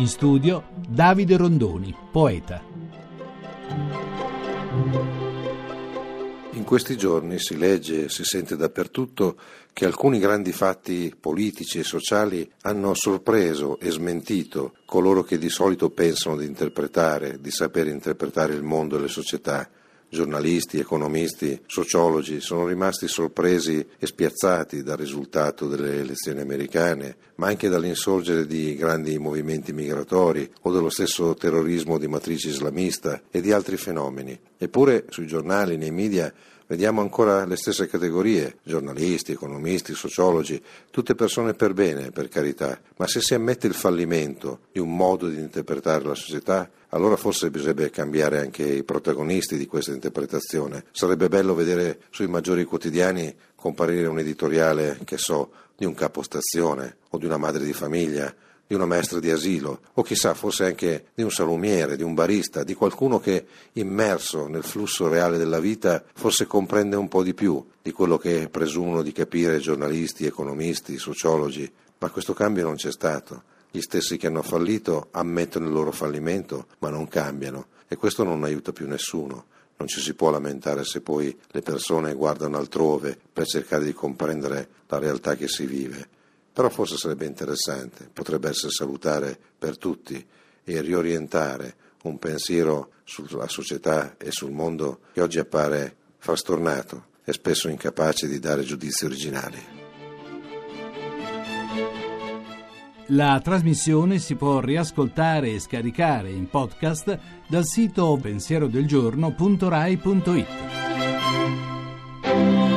In studio Davide Rondoni, poeta. In questi giorni si legge e si sente dappertutto che alcuni grandi fatti politici e sociali hanno sorpreso e smentito coloro che di solito pensano di interpretare, di saper interpretare il mondo e le società giornalisti, economisti, sociologi sono rimasti sorpresi e spiazzati dal risultato delle elezioni americane, ma anche dall'insorgere di grandi movimenti migratori o dello stesso terrorismo di matrice islamista e di altri fenomeni. Eppure sui giornali, nei media, Vediamo ancora le stesse categorie, giornalisti, economisti, sociologi, tutte persone per bene, per carità, ma se si ammette il fallimento di un modo di interpretare la società, allora forse bisognerebbe cambiare anche i protagonisti di questa interpretazione. Sarebbe bello vedere sui maggiori quotidiani comparire un editoriale, che so, di un capostazione o di una madre di famiglia di una maestra di asilo o chissà forse anche di un salumiere, di un barista, di qualcuno che immerso nel flusso reale della vita forse comprende un po' di più di quello che presumono di capire giornalisti, economisti, sociologi, ma questo cambio non c'è stato. Gli stessi che hanno fallito ammettono il loro fallimento, ma non cambiano e questo non aiuta più nessuno. Non ci si può lamentare se poi le persone guardano altrove per cercare di comprendere la realtà che si vive. Però forse sarebbe interessante, potrebbe essere salutare per tutti e riorientare un pensiero sulla società e sul mondo che oggi appare frastornato e spesso incapace di dare giudizi originali. La trasmissione si può riascoltare e scaricare in podcast dal sito pensierodelgiorno.rai.it.